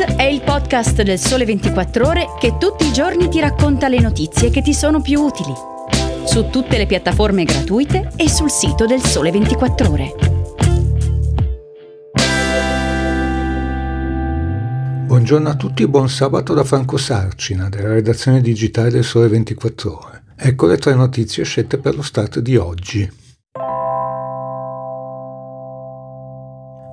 È il podcast del Sole 24 Ore che tutti i giorni ti racconta le notizie che ti sono più utili. Su tutte le piattaforme gratuite e sul sito del Sole 24 Ore. Buongiorno a tutti e buon sabato da Franco Sarcina, della redazione digitale del Sole 24 Ore. Ecco le tre notizie scelte per lo start di oggi.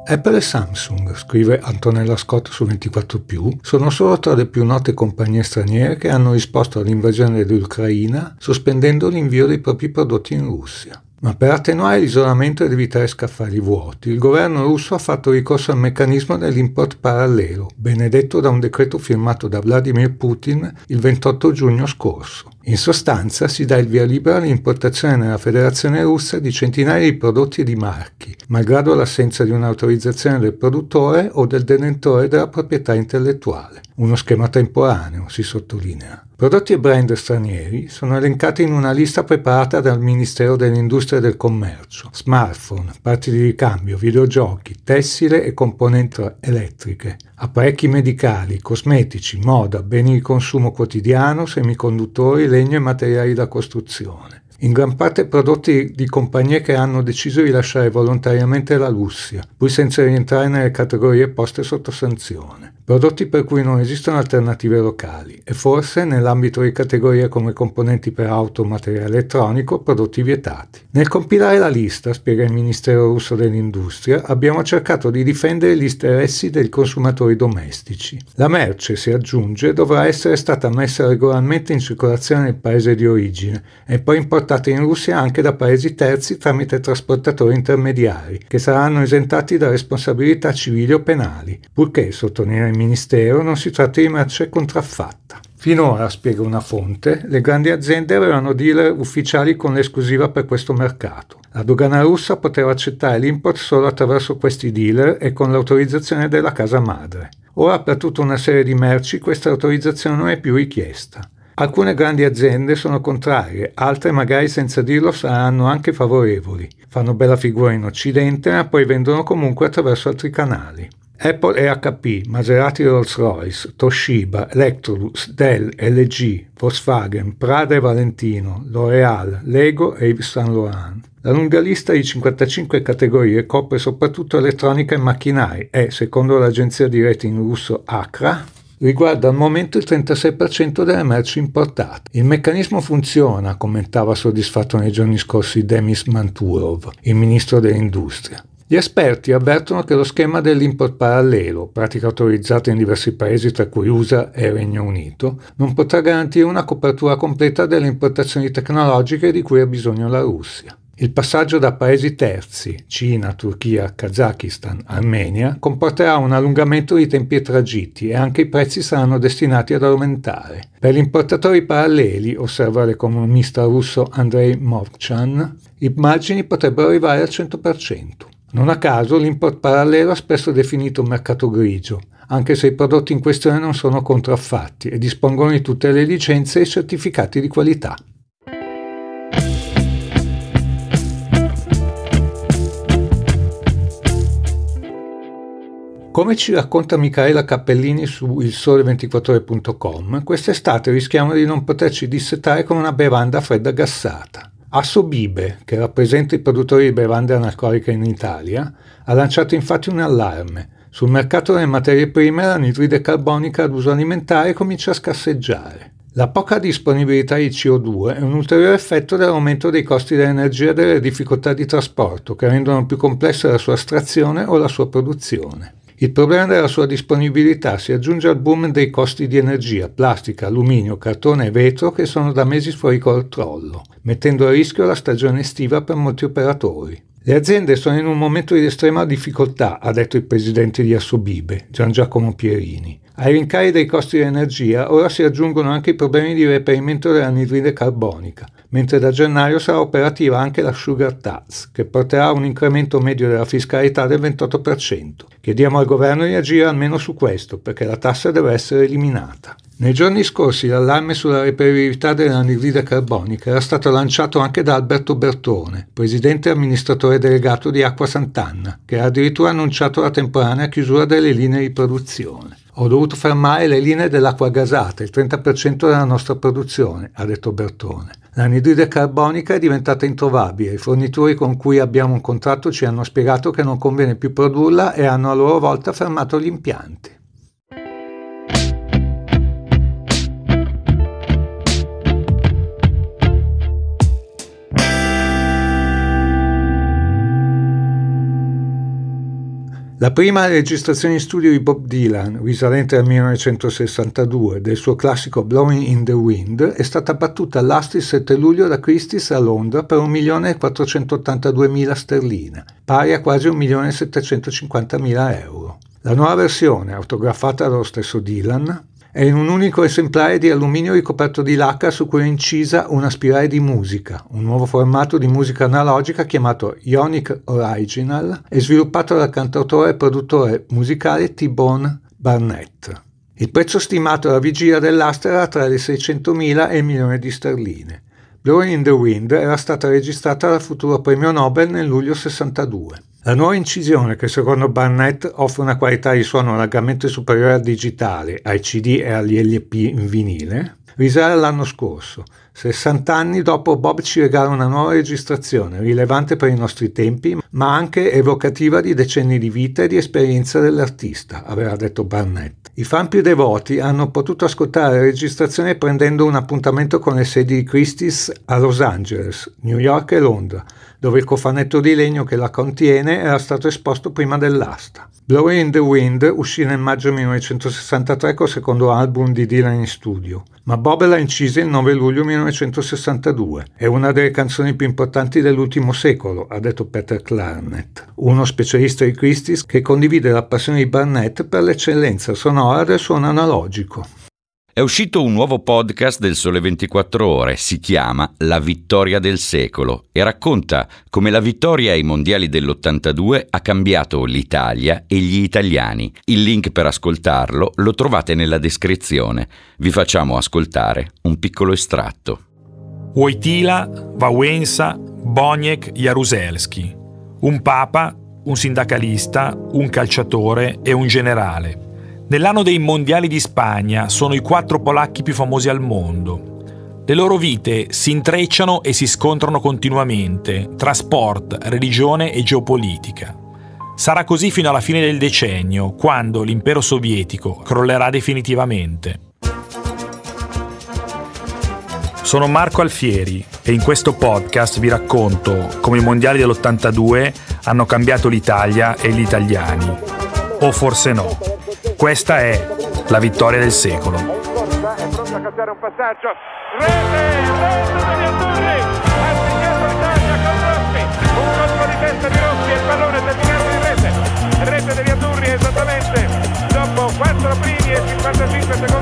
Apple e Samsung, scrive Antonella Scott su 24 sono solo tra le più note compagnie straniere che hanno risposto all'invasione dell'Ucraina sospendendo l'invio dei propri prodotti in Russia. Ma per attenuare l'isolamento ed evitare scaffali vuoti, il governo russo ha fatto ricorso al meccanismo dell'import parallelo, benedetto da un decreto firmato da Vladimir Putin il 28 giugno scorso. In sostanza si dà il via libera all'importazione nella Federazione russa di centinaia di prodotti e di marchi, malgrado l'assenza di un'autorizzazione del produttore o del detentore della proprietà intellettuale. Uno schema temporaneo, si sottolinea. Prodotti e brand stranieri sono elencati in una lista preparata dal Ministero dell'Industria e del Commercio. Smartphone, parti di ricambio, videogiochi, tessile e componenti elettriche, apparecchi medicali, cosmetici, moda, beni di consumo quotidiano, semiconduttori, legno e materiali da costruzione in gran parte prodotti di compagnie che hanno deciso di lasciare volontariamente la Russia, pur senza rientrare nelle categorie poste sotto sanzione prodotti per cui non esistono alternative locali e forse nell'ambito di categorie come componenti per auto o materiale elettronico prodotti vietati. Nel compilare la lista, spiega il Ministero russo dell'Industria, abbiamo cercato di difendere gli interessi dei consumatori domestici. La merce, si aggiunge, dovrà essere stata messa regolarmente in circolazione nel paese di origine e poi importata in Russia anche da paesi terzi tramite trasportatori intermediari, che saranno esentati da responsabilità civili o penali, purché, sottolinea il Ministero non si tratta di merce contraffatta. Finora, spiega una fonte, le grandi aziende avevano dealer ufficiali con l'esclusiva per questo mercato. La dogana russa poteva accettare l'import solo attraverso questi dealer e con l'autorizzazione della casa madre. Ora per tutta una serie di merci questa autorizzazione non è più richiesta. Alcune grandi aziende sono contrarie, altre magari senza dirlo saranno anche favorevoli. Fanno bella figura in Occidente ma poi vendono comunque attraverso altri canali. Apple e HP, Maserati Rolls-Royce, Toshiba, Electrolux, Dell, LG, Volkswagen, Prada e Valentino, L'Oreal, Lego e Yves Saint Laurent. La lunga lista di 55 categorie copre soprattutto elettronica e macchinari e, secondo l'agenzia di rating russo ACRA, riguarda al momento il 36% delle merci importate. Il meccanismo funziona, commentava soddisfatto nei giorni scorsi Demis Manturov, il ministro dell'industria. Gli esperti avvertono che lo schema dell'import parallelo, pratica autorizzata in diversi paesi tra cui USA e Regno Unito, non potrà garantire una copertura completa delle importazioni tecnologiche di cui ha bisogno la Russia. Il passaggio da paesi terzi, Cina, Turchia, Kazakistan, Armenia, comporterà un allungamento di tempi e tragitti e anche i prezzi saranno destinati ad aumentare. Per gli importatori paralleli, osserva l'economista russo Andrei Movchan, i margini potrebbero arrivare al 100%. Non a caso l'import parallelo ha spesso definito un mercato grigio, anche se i prodotti in questione non sono contraffatti e dispongono di tutte le licenze e i certificati di qualità. Come ci racconta Michaela Cappellini su ilsole24ore.com, quest'estate rischiamo di non poterci dissetare con una bevanda fredda gassata. Assobibe, che rappresenta i produttori di bevande analcoliche in Italia, ha lanciato infatti un allarme. Sul mercato delle materie prime l'anidride carbonica ad uso alimentare comincia a scarseggiare. La poca disponibilità di CO2 è un ulteriore effetto dell'aumento dei costi dell'energia e delle difficoltà di trasporto, che rendono più complessa la sua estrazione o la sua produzione. Il problema della sua disponibilità si aggiunge al boom dei costi di energia, plastica, alluminio, cartone e vetro che sono da mesi fuori controllo, mettendo a rischio la stagione estiva per molti operatori. Le aziende sono in un momento di estrema difficoltà, ha detto il presidente di Assobibe, Gian Giacomo Pierini. Ai rincari dei costi dell'energia ora si aggiungono anche i problemi di reperimento dell'anidride carbonica, mentre da gennaio sarà operativa anche la Sugar Tax, che porterà a un incremento medio della fiscalità del 28%. Chiediamo al governo di agire almeno su questo, perché la tassa deve essere eliminata. Nei giorni scorsi l'allarme sulla reperibilità dell'anidride carbonica era stato lanciato anche da Alberto Bertone, presidente e amministratore delegato di Acqua Sant'Anna, che ha addirittura annunciato la temporanea chiusura delle linee di produzione. Ho dovuto fermare le linee dell'acqua gasata, il 30% della nostra produzione, ha detto Bertone. L'anidride carbonica è diventata introvabile. I fornitori con cui abbiamo un contratto ci hanno spiegato che non conviene più produrla e hanno a loro volta fermato gli impianti. La prima registrazione in studio di Bob Dylan, risalente al 1962, del suo classico Blowing in the Wind, è stata battuta all'Asti il 7 luglio da Christie's a Londra per 1.482.000 sterline, pari a quasi 1.750.000 euro. La nuova versione, autografata dallo stesso Dylan, è in un unico esemplare di alluminio ricoperto di lacca su cui è incisa una spirale di musica, un nuovo formato di musica analogica chiamato Ionic Original e sviluppato dal cantautore e produttore musicale T-Bone Barnett. Il prezzo stimato alla vigilia dell'asta era tra le 600.000 e il milione di sterline. Blowing in the Wind era stata registrata dal futuro premio Nobel nel luglio 62. La nuova incisione, che secondo Barnett offre una qualità di suono largamente superiore al digitale, ai CD e agli LP in vinile, risale all'anno scorso. 60 anni dopo Bob ci regala una nuova registrazione, rilevante per i nostri tempi, ma anche evocativa di decenni di vita e di esperienza dell'artista, aveva detto Barnett. I fan più devoti hanno potuto ascoltare la registrazione prendendo un appuntamento con le sedi di Christie's a Los Angeles, New York e Londra, dove il cofanetto di legno che la contiene era stato esposto prima dell'asta. Blowing in the Wind uscì nel maggio 1963 col secondo album di Dylan in studio, ma Bob l'ha incisa il 9 luglio 1962. È una delle canzoni più importanti dell'ultimo secolo, ha detto Peter Clarnett, uno specialista di Christie's che condivide la passione di Barnett per l'eccellenza sonora del suono analogico. È uscito un nuovo podcast del Sole 24 Ore, si chiama La vittoria del secolo e racconta come la vittoria ai mondiali dell'82 ha cambiato l'Italia e gli italiani. Il link per ascoltarlo lo trovate nella descrizione. Vi facciamo ascoltare un piccolo estratto. Wojtyla, Wałęsa, Boniek, Jaruzelski. Un papa, un sindacalista, un calciatore e un generale Nell'anno dei mondiali di Spagna sono i quattro polacchi più famosi al mondo. Le loro vite si intrecciano e si scontrano continuamente tra sport, religione e geopolitica. Sarà così fino alla fine del decennio, quando l'impero sovietico crollerà definitivamente. Sono Marco Alfieri e in questo podcast vi racconto come i mondiali dell'82 hanno cambiato l'Italia e gli italiani. O forse no. Questa è la vittoria del secolo. È pronta, è degli azzurri. Ha segnato l'Italia con Rossi. Un colpo di testa di Rossi e il pallone è terminato rete. Rete degli azzurri esattamente dopo 4 primi e 55 secondi.